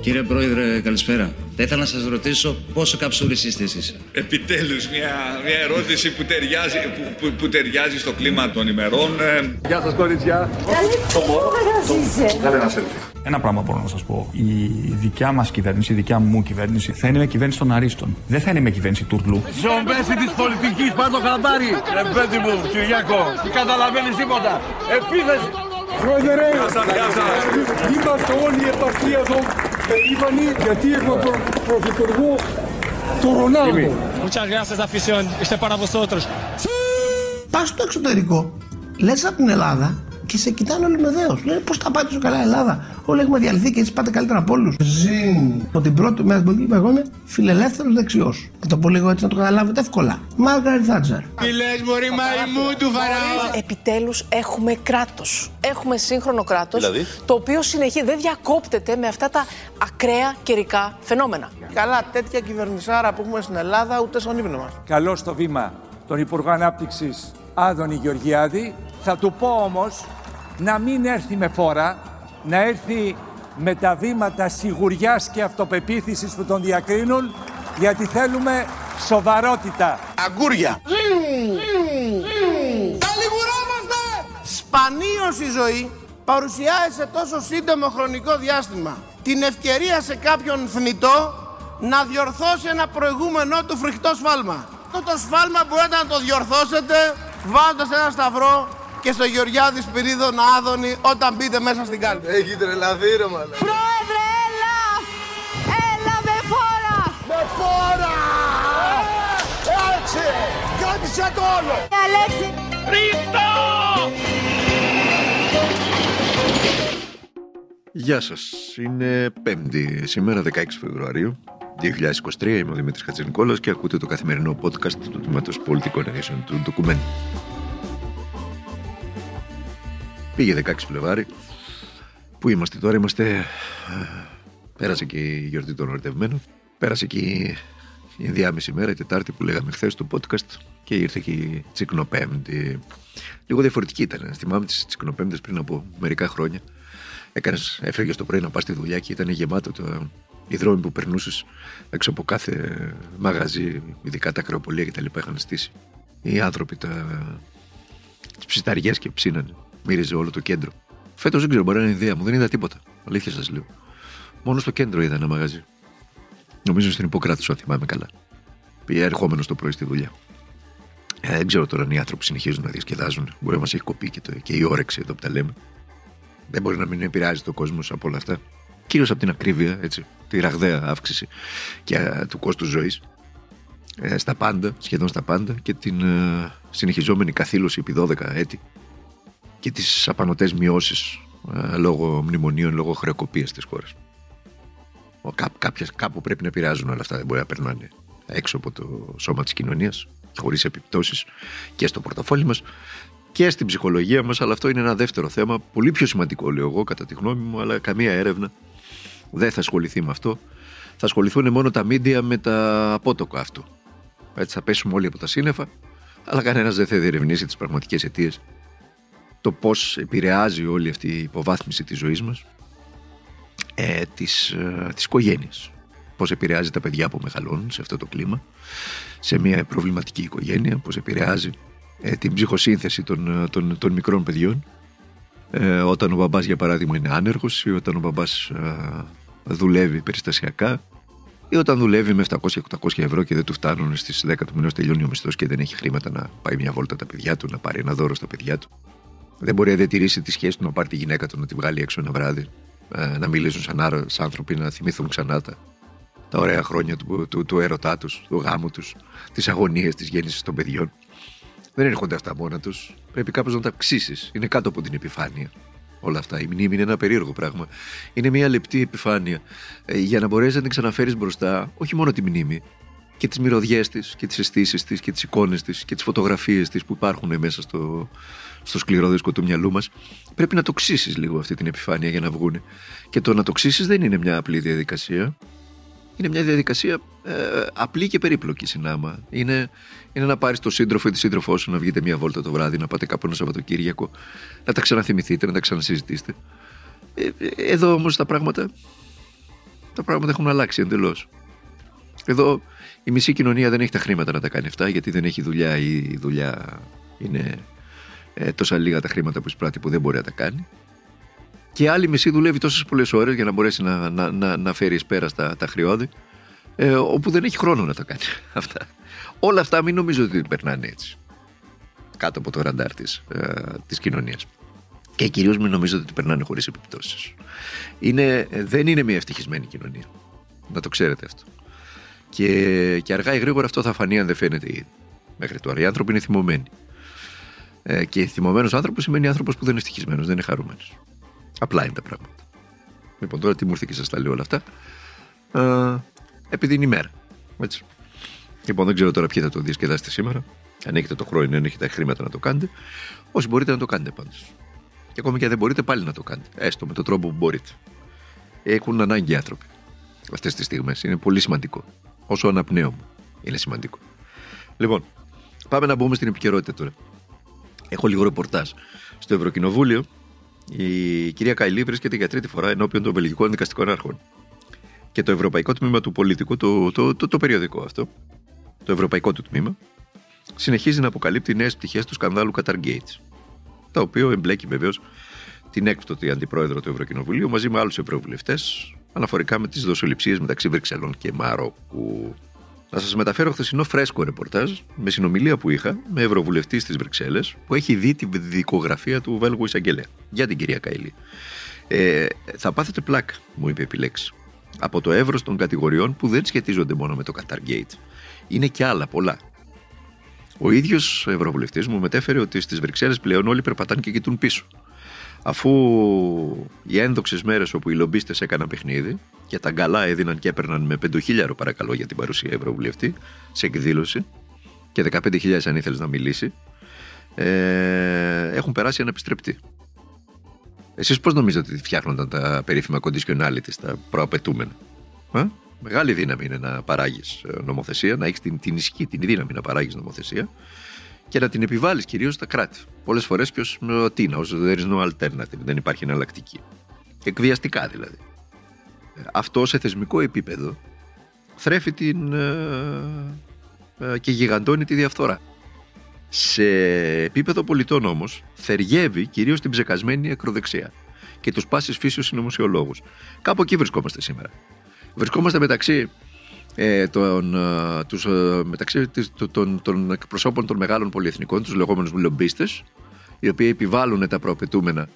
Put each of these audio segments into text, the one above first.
Κύριε Πρόεδρε, καλησπέρα. Θα ήθελα να σας ρωτήσω πόσο καψούρης είστε εσείς. Επιτέλους μια, μια ερώτηση που ταιριάζει, που, που, που ταιριάζει στο κλίμα των ημερών. Ε, Γεια σας κορίτσια. Το μωρό, Κάντε ένα selfie. Ένα πράγμα μπορώ να σας πω. Η δικιά μας κυβέρνηση, η δικιά μου κυβέρνηση, θα είναι με κυβέρνηση των Αρίστων. Δεν θα είναι με κυβέρνηση τουρλού. Ζομπέση της πολιτικής, πάντο χαμπάρι. Ρε παιδί μου, Κυριάκο, δεν καταλαβαίνεις τίποτα. Επίθεση. Πρόεδρε, είμαστε όλοι η επαρχία εδώ περήφανοι γιατί έχουμε προ- πρωθυπουργό του Ρονάλντο. Muchas gracias, afición. Este es para vosotros. Πας στο εξωτερικό, λες από την Ελλάδα και σε κοιτάνε όλοι με δέος. Λένε πώς τα πάτε τόσο καλά η Ελλάδα. Όλοι έχουμε διαλυθεί και έτσι πάτε καλύτερα από όλους. Ζήν. Από την πρώτη μέρα στην πολιτική εγώ είμαι φιλελεύθερος δεξιός. Θα το πω λίγο έτσι να το καταλάβετε εύκολα. Μάργαρη Θάτσερ. Τι λες, Μωρή μαϊμού του Φαράω. Επιτέλους έχουμε κράτος. Έχουμε σύγχρονο κράτος, Δηλαδή; το οποίο συνεχίζει, δεν διακόπτεται με αυτά τα ακραία καιρικά φαινόμενα. Καλά, τέτοια κυβερνησάρα που έχουμε στην Ελλάδα ούτε στον ύπνο μας. Καλώ στο βήμα τον Υπουργό Ανάπτυξης Άδωνη Γεωργιάδη. Θα του πω όμως να μην έρθει με φόρα, να έρθει με τα βήματα σιγουριάς και αυτοπεποίθησης που τον διακρίνουν, γιατί θέλουμε σοβαρότητα. Αγκούρια. Σπανίως η ζωή παρουσιάζει σε τόσο σύντομο χρονικό διάστημα την ευκαιρία σε κάποιον θνητό να διορθώσει ένα προηγούμενό του φρικτό σφάλμα. Αυτό το σφάλμα μπορείτε να το διορθώσετε βάζοντας ένα σταυρό και στο Γεωργιάδης Σπυρίδων Άδωνη όταν μπείτε μέσα στην κάλπη. Έχει τρελαθεί ρε μαλά. Πρόεδρε, έλα! Έλα με φόρα! Με φόρα! Έτσι! Κράτησε το όλο! Αλέξη! Γεια σας, είναι 5η σήμερα 16 Φεβρουαρίου 2023, είμαι ο Δημήτρης Χατζηνικόλας και ακούτε το καθημερινό podcast του Τμήματος Πολιτικών Edition του Document. Πήγε 16 Φλεβάρι, πού είμαστε τώρα, είμαστε... ε, Πέρασε και η γιορτή των ερωτευμένων, πέρασε και η η ενδιάμεση μέρα, η Τετάρτη που λέγαμε χθες στο podcast και ήρθε και η Τσικνοπέμπτη. Λίγο διαφορετική ήταν. Θυμάμαι τις Τσικνοπέμπτες πριν από μερικά χρόνια. Έκανες, έφευγε το πρωί να πας στη δουλειά και ήταν γεμάτο το, οι δρόμοι που περνούσες έξω από κάθε μαγαζί, ειδικά τα ακροπολία κτλ. είχαν στήσει. Οι άνθρωποι τα, τις ψηταριές και ψήνανε. Μύριζε όλο το κέντρο. Φέτος δεν ξέρω, μπορεί να είναι ιδέα μου, δεν είδα τίποτα. Αλήθεια σας λέω. Μόνο στο κέντρο είδα ένα μαγαζί. Νομίζω στην Ιπποκράτηση, αν θυμάμαι καλά. Πήγε ερχόμενος το πρωί στη δουλειά. Ε, δεν ξέρω τώρα αν οι άνθρωποι συνεχίζουν να διασκεδάζουν. Μπορεί να μας έχει κοπεί και, το, και η όρεξη εδώ που τα λέμε. Δεν μπορεί να μην επηρεάζει το κόσμος από όλα αυτά. Κυρίως από την ακρίβεια, έτσι, τη ραγδαία αύξηση και, α, του κόστους ζωής. Ε, στα πάντα, σχεδόν στα πάντα και την ε, συνεχιζόμενη καθήλωση επί 12 έτη και τις απανοτές μειώσεις ε, λόγω μνημονίων, λόγω χρεοκοπίας της χώρας. Ο, κά, κάποιες, κάπου πρέπει να επηρεάζουν όλα αυτά. Δεν μπορεί να περνάνε έξω από το σώμα της κοινωνίας χωρίς επιπτώσεις και στο πορτοφόλι μας και στην ψυχολογία μας αλλά αυτό είναι ένα δεύτερο θέμα πολύ πιο σημαντικό λέω εγώ κατά τη γνώμη μου αλλά καμία έρευνα δεν θα ασχοληθεί με αυτό θα ασχοληθούν μόνο τα μίντια με τα απότοκα αυτού έτσι θα πέσουμε όλοι από τα σύννεφα αλλά κανένας δεν θα διερευνήσει τις πραγματικές αιτίες. Το πώς επηρεάζει όλη αυτή η υποβάθμιση της ζωής μας ε, της, ε, της οικογένειας. Πώς επηρεάζει τα παιδιά που μεγαλώνουν σε αυτό το κλίμα, σε μια προβληματική οικογένεια, πώς επηρεάζει ε, την ψυχοσύνθεση των, ε, των, των μικρών παιδιών, ε, όταν ο μπαμπάς για παράδειγμα είναι άνεργος ή όταν ο μπαμπάς ε, δουλεύει περιστασιακά ή όταν δουλεύει με 700-800 ευρώ και δεν του φτάνουν στις 10 του μηνός τελειώνει ο μισθός και δεν έχει χρήματα να πάει μια βόλτα τα παιδιά του, να πάρει ένα δώρο στα παιδιά του. Δεν μπορεί να διατηρήσει τη σχέση του να πάρει τη γυναίκα του να τη βγάλει έξω ένα βράδυ ε, να μιλήσουν σαν άρρωστοι άνθρωποι, να θυμηθούν ξανά τα, τα ωραία χρόνια του, του, του έρωτά τους, του γάμου τους, τις αγωνίες της γέννησης των παιδιών. Δεν έρχονται αυτά μόνα τους. Πρέπει κάπως να τα αυξήσεις. Είναι κάτω από την επιφάνεια. Όλα αυτά. Η μνήμη είναι ένα περίεργο πράγμα. Είναι μια λεπτή επιφάνεια. Ε, για να μπορέσεις να την ξαναφέρεις μπροστά, όχι μόνο τη μνήμη, και τις μυρωδιές της, και τις αισθήσεις της, και τις εικόνες της, και τις φωτογραφίες της που υπάρχουν μέσα στο, στο σκληρό δίσκο του μυαλού μας. Πρέπει να το ξύσει λίγο αυτή την επιφάνεια για να βγούνε. Και το να το ξύσει δεν είναι μια απλή διαδικασία. Είναι μια διαδικασία ε, απλή και περίπλοκη συνάμα. Είναι, είναι να πάρεις τον σύντροφο ή τη σύντροφό σου να βγείτε μια βόλτα το βράδυ, να πάτε κάπου ένα Σαββατοκύριακο, να τα ξαναθυμηθείτε, να τα ξανασυζητήσετε. Ε, ε, εδώ όμως τα πράγματα τα πράγματα έχουν αλλάξει εντελώς. Εδώ η μισή κοινωνία δεν έχει τα χρήματα να τα κάνει αυτά, γιατί δεν έχει δουλειά ή η δουλειά είναι ε, τόσα λίγα τα χρήματα που εισπράττει που δεν μπορεί να τα κάνει. Και άλλη μισή δουλεύει τόσες πολλές ώρες για να μπορέσει να, να, να, να φέρει εις πέρα τα, τα χρεώδη, ε, όπου δεν έχει χρόνο να τα κάνει αυτά. Όλα αυτά μην νομίζω ότι περνάνε έτσι. Κάτω από το ραντάρ της ε, της κοινωνίας. Και κυρίως μην νομίζω ότι περνάνε χωρίς επιπτώσεις. Δεν είναι μια ευτυχισμένη κοινωνία. Να το ξέρετε αυτό. Και, και αργά ή γρήγορα αυτό θα φανεί αν δεν φαίνεται ήδη. Μέχρι τώρα. Οι άνθρωποι είναι θυμωμένοι. Ε, και θυμωμένος άνθρωπος σημαίνει άνθρωπος που δεν είναι ευτυχισμένος, δεν είναι χαρούμενος. Απλά είναι τα πράγματα. Λοιπόν, τώρα τι μου ήρθε και σας τα λέω όλα αυτά. Ε, επειδή είναι ημέρα. Έτσι. Λοιπόν, δεν ξέρω τώρα ποιοι θα το διασκεδάσετε σήμερα. Αν έχετε το χρόνο, αν έχετε τα χρήματα να το κάνετε. Όσοι μπορείτε να το κάνετε πάντως. Και ακόμη και αν δεν μπορείτε, πάλι να το κάνετε. Έστω με τον τρόπο που μπορείτε. Έχουν ανάγκη οι άνθρωποι αυτές τις στιγμές. Είναι πολύ σημαντικό. Όσο αναπνέω είναι σημαντικό. Λοιπόν, πάμε να μπούμε στην επικαιρότητα τώρα. Έχω λίγο ρεπορτάζ. Στο Ευρωκοινοβούλιο, η κυρία Καηλή βρίσκεται για τρίτη φορά ενώπιον των βελγικών δικαστικών αρχών. Και το Ευρωπαϊκό Τμήμα του Πολίτικου, το, το, το, το περιοδικό αυτό, το Ευρωπαϊκό του Τμήμα, συνεχίζει να αποκαλύπτει νέες πτυχές του σκανδάλου Qatar Gates. Το οποίο εμπλέκει βεβαίως την έκπτωτη αντιπρόεδρο του Ευρωκοινοβουλίου μαζί με άλλους ευρωβουλευτές αναφορικά με τις δοσοληψίες μεταξύ Βρυξελών και Μαρόκου. Να σας μεταφέρω χθεσινό φρέσκο ρεπορτάζ με συνομιλία που είχα με ευρωβουλευτή στις Βρυξέλλες που έχει δει τη δικογραφία του Βέλγου εισαγγελέα για την κυρία Καηλή. Ε, θα πάθετε πλάκ, μου είπε επιλέξει. Από το εύρος των κατηγοριών που δεν σχετίζονται μόνο με το Qatar Gate. Είναι και άλλα πολλά. Ο ίδιος ευρωβουλευτής μου μετέφερε ότι στις Βρυξέλλες πλέον όλοι περπατάνε και κοιτούν πίσω. Αφού οι ένδοξες μέρες όπου οι λομπίστες έκαναν παιχνίδι και τα γκαλά έδιναν και έπαιρναν με 5.000 παρακαλώ για την παρουσία Ευρωβουλευτή σε εκδήλωση και 15.000 αν ήθελες να μιλήσει, ε, έχουν περάσει αναπιστρεπτή. Εσείς πώς νομίζετε ότι φτιάχνονταν τα περίφημα conditionality, τα προαπαιτούμενα; Ε; Μεγάλη δύναμη είναι να παράγεις ε, νομοθεσία, να έχεις την, την ισχύ, την δύναμη να παράγεις νομοθεσία και να την επιβάλλεις κυρίως στα κράτη. Πολλές φορές και ως τίνα, ως there is no alternative, δεν υπάρχει εναλλακτική. Εκβιαστικά δηλαδή. Αυτό σε θεσμικό επίπεδο θρέφει την. Ε, ε, και γιγαντώνει τη διαφθορά. Σε επίπεδο πολιτών όμως, θεργεύει κυρίως την ψεκασμένη ακροδεξιά και τους πάσης φύσεως συνωμοσιολόγους. Κάπου εκεί βρισκόμαστε σήμερα. Βρισκόμαστε μεταξύ ε, τον, ε, τους, ε, μεταξύ των, των εκπροσώπων των μεγάλων πολυεθνικών, τους λεγόμενους λομπίστες, οι οποίοι επιβάλλουν τα προαπαιτούμενα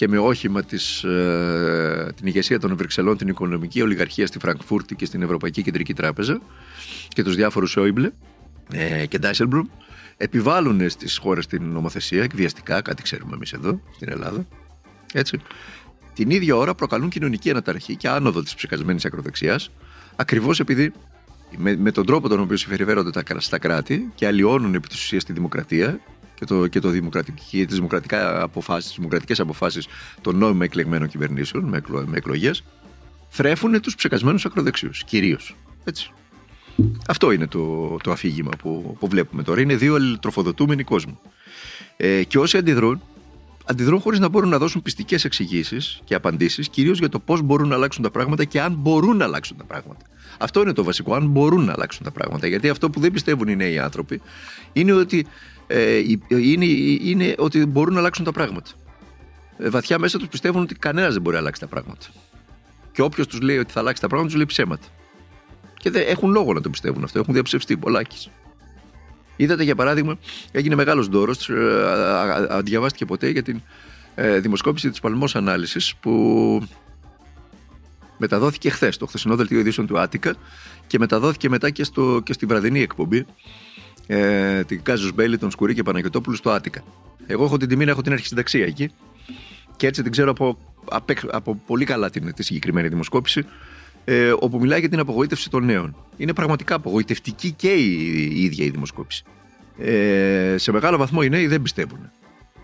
και με όχημα της, ε, την ηγεσία των Βρυξελών, την οικονομική ολιγαρχία στη Φραγκφούρτη και στην Ευρωπαϊκή Κεντρική Τράπεζα και τους διάφορους Σόιμπλε ε, και Ντάισελμπρουμ, επιβάλλουν στις χώρες την νομοθεσία, εκβιαστικά, κάτι ξέρουμε εμείς εδώ, στην Ελλάδα. Έτσι. Την ίδια ώρα προκαλούν κοινωνική αναταραχή και άνοδο της ψεκασμένης ακροδεξιάς, Ακριβώς επειδή με, με τον τρόπο τον οποίο συμπεριφέρονται τα, στα κράτη και αλλοιώνουν επί της ουσίας τη δημοκρατία και, το, και το δημοκρατική, τις δημοκρατικά αποφάσεις, τις δημοκρατικές αποφάσεις των νόμιμα εκλεγμένων κυβερνήσεων με, εκλο, με εκλογές θρέφουν τους ψεκασμένους ακροδεξιούς, κυρίως. Έτσι. Αυτό είναι το, το αφήγημα που, που βλέπουμε τώρα. Είναι δύο αλληλετροφοδοτούμενοι κόσμοι. Ε, και όσοι αντιδρούν, αντιδρούν χωρίς να μπορούν να δώσουν πιστικές εξηγήσεις και απαντήσεις, κυρίως για το πώς μπορούν να αλλάξουν τα πράγματα και αν μπορούν να αλλάξουν τα πράγματα. Αυτό είναι το βασικό, αν μπορούν να αλλάξουν τα πράγματα. Γιατί αυτό που δεν πιστεύουν οι νέοι άνθρωποι είναι ότι, ε, είναι, είναι ότι μπορούν να αλλάξουν τα πράγματα. Ε, βαθιά μέσα τους πιστεύουν ότι κανένας δεν μπορεί να αλλάξει τα πράγματα. Και όποιος τους λέει ότι θα αλλάξει τα πράγματα, τους λέει ψέματα. Και δεν έχουν λόγο να το πιστεύουν αυτό, έχουν διαψευστεί πολλάκις. Είδατε για παράδειγμα, έγινε μεγάλος ντόρος, ε, διαβάστηκε ποτέ για την ε, δημοσκόπηση της Παλμός Ανάλυσης που μεταδόθηκε χθες, το χθεσινό δελτίο ειδήσεων του Attica και μεταδόθηκε μετά και, στο, και στη βραδινή εκπομπή ε, την Casus Belli, τον Σκουρί και Παναγιοτόπουλου στο Attica. Εγώ έχω την τιμή να έχω την αρχισυνταξία εκεί και έτσι την ξέρω από, από πολύ καλά την, τη συγκεκριμένη δημοσκόπηση ε, όπου μιλάει για την απογοήτευση των νέων. Είναι πραγματικά απογοητευτική και η, η ίδια η δημοσκόπηση. Ε, σε μεγάλο βαθμό οι νέοι δεν πιστεύουν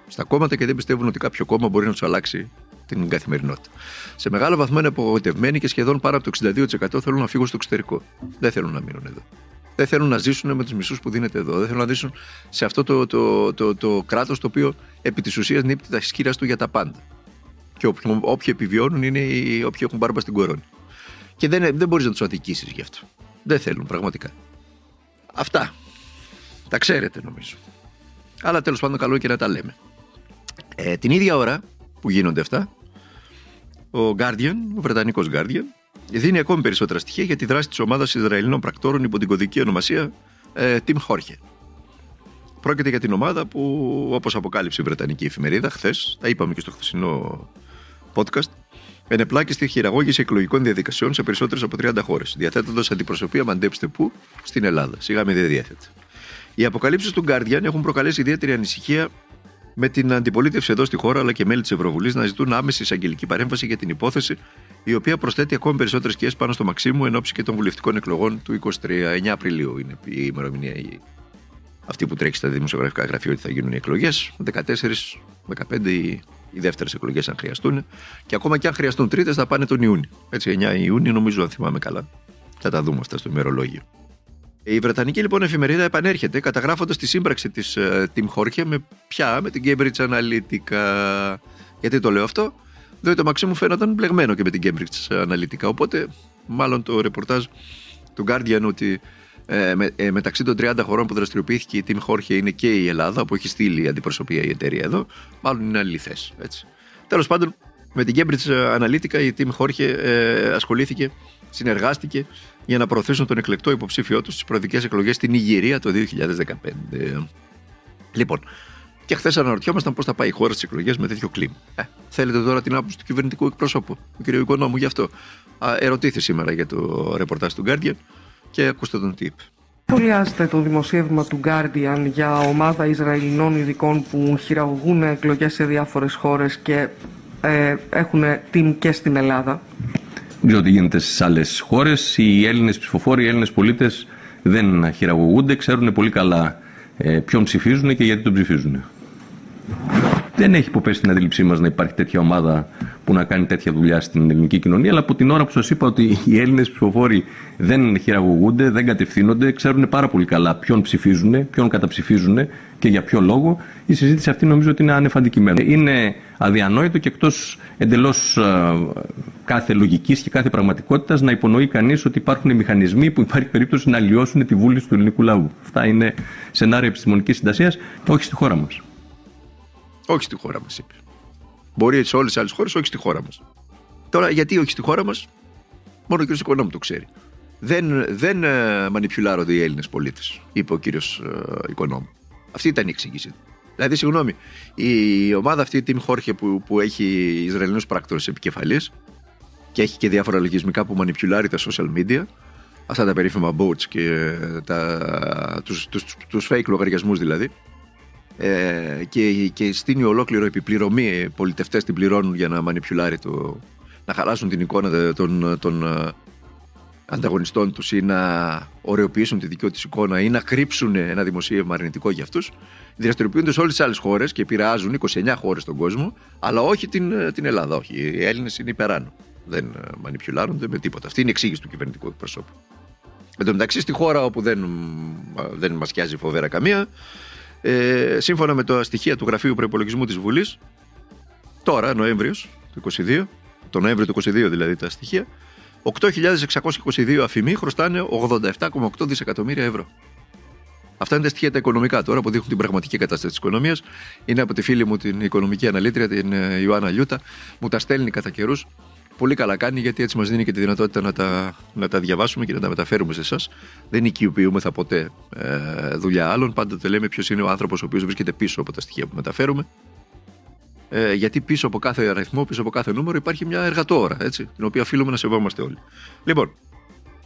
στα κόμματα και δεν πιστεύουν ότι κάποιο κόμμα μπορεί να τους αλλάξει την καθημερινότητα. Σε μεγάλο βαθμό είναι απογοητευμένοι και σχεδόν πάνω από το 62% θέλουν να φύγουν στο εξωτερικό. Δεν θέλουν να μείνουν εδώ. Δεν θέλουν να ζήσουν με τους μισούς που δίνεται εδώ. Δεν θέλουν να ζήσουν σε αυτό το, το, το, το, κράτος το οποίο επί της ουσίας νύπτει τα σκύρα του για τα πάντα. Και όποιοι, όποιοι επιβιώνουν είναι οι όποιοι έχουν μπάρμπα στην κορώνη. Και δεν, δεν μπορείς να τους αδικήσεις γι' αυτό. Δεν θέλουν πραγματικά. Αυτά. Τα ξέρετε νομίζω. Αλλά τέλος πάντων, καλό και να τα λέμε. Ε, την ίδια ώρα που γίνονται αυτά, ο Guardian, ο Βρετανικός Guardian, δίνει ακόμη περισσότερα στοιχεία για τη δράση της ομάδας Ισραηλινών πρακτόρων υπό την κωδική ονομασία ε, Team Jorge. Πρόκειται για την ομάδα που, όπως αποκάλυψε η Βρετανική εφημερίδα χθες, τα είπαμε και στο χθεσινό podcast, ενεπλάκη στη χειραγώγηση εκλογικών διαδικασιών σε περισσότερες από 30 χώρες, διαθέτοντας αντιπροσωπεία μαντέψτε πού στην Ελλάδα. Σιγά με δεν διέθετε. Οι αποκαλύψεις του Guardian έχουν προκαλέσει ιδιαίτερη ανησυχία με την αντιπολίτευση εδώ στη χώρα αλλά και μέλη της Ευρωβουλής να ζητούν άμεση εισαγγελική παρέμβαση για την υπόθεση, η οποία προσθέτει ακόμη περισσότερες σκιές πάνω στο Μαξίμου εν ώψη και των βουλευτικών εκλογών του 23. 9 Απριλίου είναι η ημερομηνία η... αυτή που τρέχει στα δημοσιογραφικά γραφεία ότι θα γίνουν οι εκλογές. 14, 15 οι, οι δεύτερες εκλογές αν χρειαστούν. Και ακόμα και αν χρειαστούν τρίτες θα πάνε τον Ιούνιο. Έτσι, 9 Ιούνιου νομίζω αν θυμάμαι καλά. Θα τα δούμε αυτά στο ημερολόγιο. Η Βρετανική λοιπόν εφημερίδα επανέρχεται καταγράφοντας τη σύμπραξη της uh, Tim Jorge με πια με την Cambridge Analytica. Γιατί το λέω αυτό, διότι το Μαξίμου φαίνονταν μπλεγμένο και με την Cambridge Analytica. Οπότε, μάλλον το ρεπορτάζ του Guardian ότι ε, με, ε, μεταξύ των 30 χωρών που δραστηριοποιήθηκε η Tim Jorge είναι και η Ελλάδα, που έχει στείλει αντιπροσωπεία η εταιρεία εδώ, μάλλον είναι αληθέ. Τέλος πάντων, με την Cambridge Analytica η Tim Jorge ε, ασχολήθηκε, συνεργάστηκε για να προωθήσουν τον εκλεκτό υποψήφιό τους στις προεδρικές εκλογές στην Ιγυρία το 2015. Λοιπόν, και χθες αναρωτιόμασταν πώς θα πάει η χώρα στις εκλογές με τέτοιο κλίμα. Ε, θέλετε τώρα την άποψη του κυβερνητικού εκπροσώπου, του κ. Οικονόμου, γι' αυτό. Α, ερωτήθη σήμερα για το ρεπορτάζ του Guardian και ακούστε τον τι είπε. Σχολιάζετε το δημοσίευμα του Guardian για ομάδα Ισραηλινών ειδικών που χειραγωγούν εκλογές σε διάφορες χώρες και ε, έχουν team και στην Ελλάδα. Δεν ξέρω τι γίνεται στις άλλες χώρες. Οι Έλληνες ψηφοφόροι, οι Έλληνες πολίτες δεν χειραγωγούνται, ξέρουν πολύ καλά ε, ποιον ψηφίζουν και γιατί τον ψηφίζουν. Δεν έχει υποπέσει στην αντίληψή μας να υπάρχει τέτοια ομάδα που να κάνει τέτοια δουλειά στην ελληνική κοινωνία, αλλά από την ώρα που σας είπα ότι οι Έλληνες ψηφοφόροι δεν χειραγωγούνται, δεν κατευθύνονται, ξέρουν πάρα πολύ καλά ποιον ψηφίζουν, ποιον καταψηφίζουν και για ποιο λόγο, η συζήτηση αυτή νομίζω ότι είναι ανεφαντικημένη. Είναι αδιανόητο και εκτός εντελώς κάθε λογικής και κάθε πραγματικότητας να υπονοεί κανείς ότι υπάρχουν μηχανισμοί που υπάρχει περίπτωση να λιώσουν τη βούληση του ελληνικού λαού. Αυτά είναι σενάρια επιστημονικής συντασίας, όχι στη χώρα μας. Όχι στη χώρα μας, είπε. Μπορεί σε όλες τι άλλες χώρες, όχι στη χώρα μας. Τώρα, γιατί όχι στη χώρα μας, μόνο ο κ. Οικονόμου το ξέρει. Δεν, δεν ε, μανιπιουλάρονται οι Έλληνες πολίτες, είπε ο κ. Ε, Οικονόμου. Αυτή ήταν η εξήγηση. Δηλαδή, συγγνώμη, η ομάδα αυτή, η Team Jorge, που, που έχει Ισραηλινούς πράκτορες επικεφαλής και έχει και διάφορα λογισμικά που μανιπιουλάρει τα social media, αυτά τα περίφημα bots και τα, τους, τους, τους fake λογαριασμούς δηλαδή, ε, και, και στείνει ολόκληρο επιπληρωμή. Οι πολιτευτές την πληρώνουν για να μανιπιουλάρει το. να χαλάσουν την εικόνα των, των ε, ανταγωνιστών τους ή να ωρεοποιήσουν τη δική του εικόνα ή να κρύψουν ένα δημοσίευμα αρνητικό για αυτούς. Δραστηριοποιούνται σε όλες τις άλλες χώρες και επηρεάζουν 29 χώρες στον κόσμο, αλλά όχι την, ε, την Ελλάδα. Όχι. Οι Έλληνες είναι υπεράνω. Δεν ε, μανιπιουλάρονται με τίποτα. Αυτή είναι η εξήγηση του κυβερνητικού εκπροσώπου. Εν τω μεταξύ, στη χώρα όπου δεν, δεν μας φοβέρα καμία, ε, σύμφωνα με τα στοιχεία του Γραφείου Προπολογισμού της Βουλής, τώρα, Νοέμβριος του 22, το Νοέμβριο του 22 δηλαδή τα στοιχεία, 8.622 αφημοί χρωστάνε 87,8 δισεκατομμύρια ευρώ. Αυτά είναι τα στοιχεία τα οικονομικά τώρα που δείχνουν την πραγματική κατάσταση της οικονομίας. Είναι από τη φίλη μου την οικονομική αναλύτρια, την ε, Ιωάννα Λιούτα, μου τα στέλνει κατά καιρούς πολύ καλά κάνει γιατί έτσι μας δίνει και τη δυνατότητα να τα, να τα διαβάσουμε και να τα μεταφέρουμε σε εσάς. Δεν οικειοποιούμεθα ποτέ ε, δουλειά άλλων. Πάντοτε λέμε ποιος είναι ο άνθρωπος ο οποίος βρίσκεται πίσω από τα στοιχεία που μεταφέρουμε. Ε, γιατί πίσω από κάθε αριθμό, πίσω από κάθε νούμερο υπάρχει μια εργατόρα, έτσι, την οποία οφείλουμε να σεβόμαστε όλοι. Λοιπόν,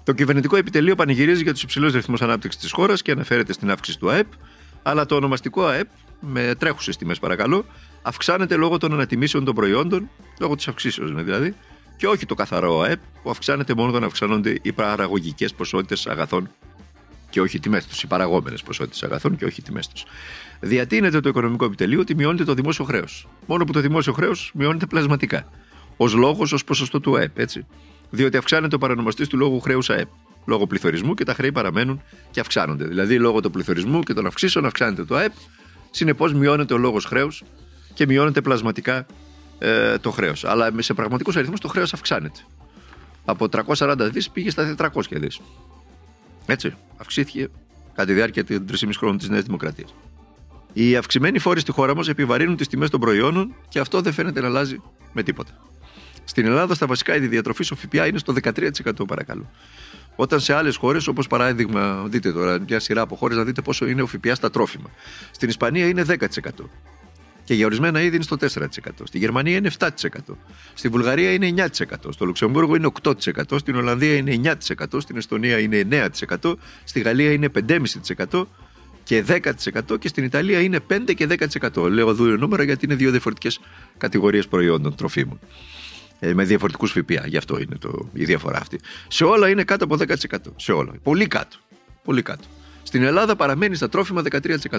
το κυβερνητικό επιτελείο πανηγυρίζει για τους υψηλούς ρυθμούς ανάπτυξης της χώρας και αναφέρεται στην αύξηση του ΑΕΠ, αλλά το ονομαστικό ΑΕΠ, με τρέχουσες τιμές παρακαλώ, αυξάνεται λόγω των ανατιμήσεων των προϊόντων, λόγω της αυξήσεως δηλαδή, και όχι το καθαρό ΑΕΠ που αυξάνεται μόνο όταν αυξάνονται οι παραγωγικές ποσότητες αγαθών και όχι οι τιμές τους, οι παραγόμενες ποσότητες αγαθών και όχι οι τιμές τους. Διατείνεται το οικονομικό επιτελείο ότι μειώνεται το δημόσιο χρέος. Μόνο που το δημόσιο χρέος μειώνεται πλασματικά. Ω λόγος, ως ποσοστό του ΑΕΠ, έτσι. Διότι αυξάνεται ο παρανομαστής του λόγου χρέους ΑΕΠ. Λόγω πληθωρισμού και τα χρέη παραμένουν και αυξάνονται. Δηλαδή, λόγω του πληθωρισμού και των αυξήσεων αυξάνεται το ΑΕΠ. Συνεπώς, μειώνεται ο λόγος χρέους και μειώνεται πλασματικά ε, το χρέος. Αλλά σε πραγματικούς αριθμούς το χρέος αυξάνεται. Από 340 δις πήγε στα 400 δις. Έτσι, αυξήθηκε κατά τη διάρκεια των 3,5 χρόνων της Νέας Δημοκρατίας. Οι αυξημένοι φόροι στη χώρα μας επιβαρύνουν τις τιμές των προϊόντων και αυτό δεν φαίνεται να αλλάζει με τίποτα. Στην Ελλάδα, στα βασικά είδη διατροφής, ο ΦΠΑ είναι στο 13% παρακαλώ. Όταν σε άλλες χώρες, όπως παράδειγμα, δείτε τώρα μια σειρά από χώρες, να δείτε πόσο είναι ο ΦΠΑ στα τρόφιμα. Στην Ισπανία είναι 10%. Και για ορισμένα είδη είναι στο 4%. Στη Γερμανία είναι 7%. Στη Βουλγαρία είναι 9%. Στο Λουξεμβούργο είναι 8%. Στην Ολλανδία είναι 9%. Στην Εστονία είναι 9%. Στη Γαλλία είναι 5,5% και 10% και στην Ιταλία είναι 5 και 10%. Λέω δύο νούμερα γιατί είναι δύο διαφορετικές κατηγορίες προϊόντων τροφίμων. Ε, με διαφορετικούς ΦΠΑ. Γι' αυτό είναι το, η διαφορά αυτή. Σε όλα είναι κάτω από 10%. Σε όλα. Πολύ κάτω. Πολύ κάτω. Στην Ελλάδα παραμένει στα τρόφιμα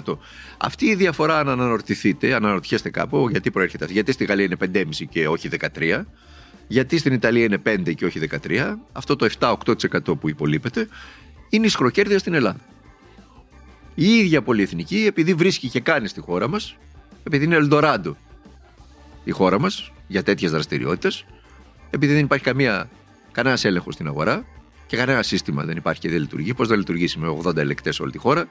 13%. Αυτή η διαφορά, αν αναρωτηθείτε, αναρωτιέστε κάπου, γιατί προέρχεται αυτή. Γιατί στη Γαλλία είναι 5,5 και όχι 13. Γιατί στην Ιταλία είναι 5 και όχι 13. Αυτό το 7-8% που υπολείπεται είναι η σκροκέρδια στην Ελλάδα. Η ίδια πολυεθνική, επειδή βρίσκει και κάνει στη χώρα μας, επειδή είναι Ελντοράντο η χώρα μας για τέτοιες δραστηριότητες, επειδή δεν υπάρχει καμία, κανένας έλεγχος στην αγορά και κανένα σύστημα δεν υπάρχει και δεν λειτουργεί. Πώς θα λειτουργήσει με 80 ελεκτές σε όλη τη χώρα,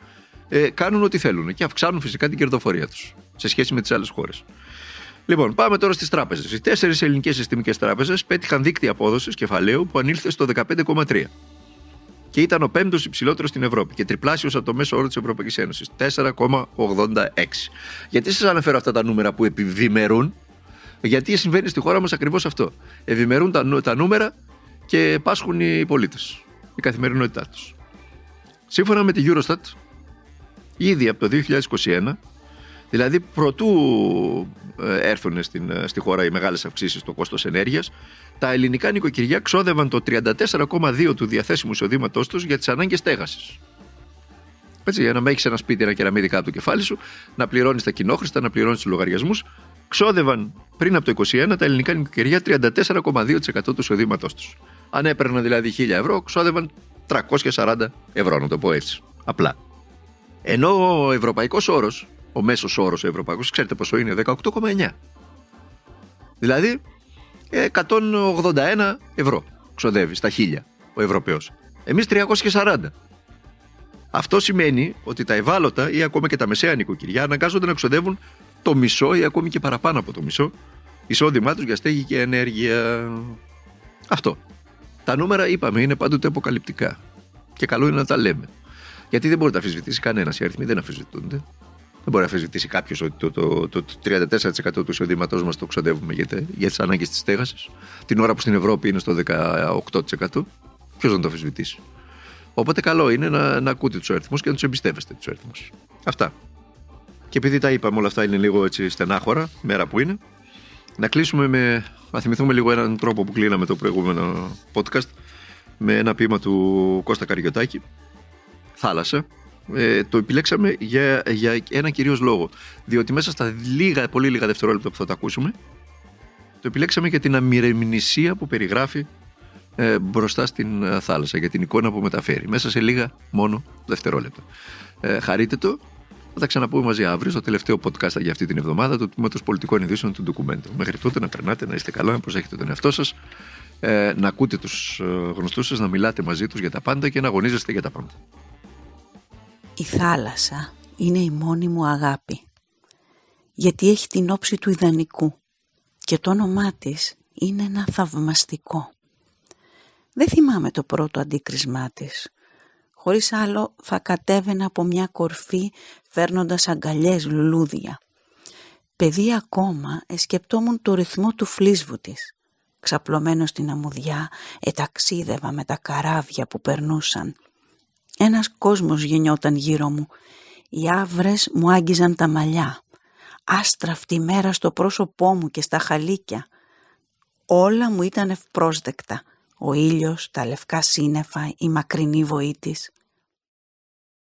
ε, κάνουν ό,τι θέλουν και αυξάνουν φυσικά την κερδοφορία τους σε σχέση με τις άλλες χώρες. Λοιπόν, πάμε τώρα στις τράπεζες. Οι τέσσερις ελληνικές συστημικές τράπεζες πέτυχαν δίκτυα απόδοσης κεφαλαίου που ανήλθε στο 15,3 και ήταν ο πέμπτος υψηλότερος στην Ευρώπη και τριπλάσιος από το μέσο όρο της Ευρωπαϊκής Ένωσης. 4,86. Γιατί σας αναφέρω αυτά τα νούμερα που επιβημερούν, γιατί συμβαίνει στη χώρα μας ακριβώς αυτό. Ευημερούν τα, τα νούμερα και πάσχουν οι πολίτες, η καθημερινότητά τους. Σύμφωνα με τη Eurostat, ήδη από το 2021, δηλαδή προτού ε, έρθουν στην, ε, στη χώρα οι μεγάλες αυξήσεις στο κόστος ενέργειας, τα ελληνικά νοικοκυριά ξόδευαν το 34,2 του διαθέσιμου εισοδήματός τους για τις ανάγκες στέγασης. Έτσι, για να έχεις ένα σπίτι, ένα κεραμίδι κάτω το κεφάλι σου, να πληρώνεις τα κοινόχρηστα, να πληρώνεις τους λογαριασμούς, ξόδευαν πριν από το 2021 τα ελληνικά νοικοκυριά 34,2% του εισοδήματός τους. Αν έπαιρναν δηλαδή 1000 ευρώ, ξόδευαν 340 ευρώ, να το πω έτσι. Απλά. Ενώ ο ευρωπαϊκός όρος, ο μέσος όρος ευρωπαϊκός, ξέρετε πόσο είναι, 18,9. Δηλαδή 181 ευρώ ξοδεύει στα 1000 ο Ευρωπαίος. Εμείς 340. Αυτό σημαίνει ότι τα ευάλωτα ή ακόμα και τα μεσαία νοικοκυριά αναγκάζονται να ξοδεύουν το μισό ή ακόμη και παραπάνω από το μισό εισόδημά τους για στέγη και ενέργεια. Αυτό. Τα νούμερα, είπαμε, είναι πάντοτε αποκαλυπτικά. Και καλό είναι να τα λέμε. Γιατί δεν μπορεί να τα αφισβητήσει κανένας. Οι αριθμοί δεν αφισβητούνται. Δεν μπορεί να αφισβητήσει κάποιος ότι το, το, το, το 34% του εισοδήματός μας το ξοδεύουμε για, για τις ανάγκες της στέγασης, την ώρα που στην Ευρώπη είναι στο 18%. Ποιος να το αφισβητήσει. Οπότε καλό είναι να, να ακούτε τους αριθμούς και να τους εμπιστεύεστε τους αριθμούς. Αυτά. Και επειδή τα είπαμε όλα αυτά είναι λίγο έτσι στενάχωρα, μέρα που είναι, να κλείσουμε με. να θυμηθούμε λίγο έναν τρόπο που κλείναμε το προηγούμενο podcast με ένα ποίημα του Κώστα Καριωτάκη, Θάλασσα. Ε, το επιλέξαμε για, για ένα κυρίως λόγο. Διότι μέσα στα λίγα, πολύ λίγα δευτερόλεπτα που θα τα ακούσουμε, το επιλέξαμε για την αμυρεμνησία που περιγράφει ε, μπροστά στην ε, θάλασσα, για την εικόνα που μεταφέρει. Μέσα σε λίγα μόνο δευτερόλεπτα. Ε, χαρείτε το θα τα ξαναπούμε μαζί αύριο στο τελευταίο podcast για αυτή την εβδομάδα του Τμήματος Πολιτικών Ειδήσεων του Ντοκουμέντου. Μέχρι τότε να περνάτε, να είστε καλά, να προσέχετε τον εαυτό σας, ε, να ακούτε τους ε, γνωστούς σας, να μιλάτε μαζί τους για τα πάντα και να αγωνίζεστε για τα πάντα. Η θάλασσα είναι η μόνη μου αγάπη. Γιατί έχει την όψη του ιδανικού και το όνομά της είναι ένα θαυμαστικό. Δεν θυμάμαι το πρώτο αντίκρισμά της Χωρίς άλλο θα κατέβαινα από μια κορφή φέρνοντας αγκαλιές λουλούδια. Παιδί ακόμα εσκεπτόμουν το ρυθμό του φλίσβου της. Ξαπλωμένο στην αμμουδιά εταξίδευα με τα καράβια που περνούσαν. Ένας κόσμος γεννιόταν γύρω μου. Οι άβρες μου άγγιζαν τα μαλλιά. Άστραφτη μέρα στο πρόσωπό μου και στα χαλίκια. Όλα μου ήταν ευπρόσδεκτα. Ο ήλιος, τα λευκά σύννεφα, η μακρινή βοή της.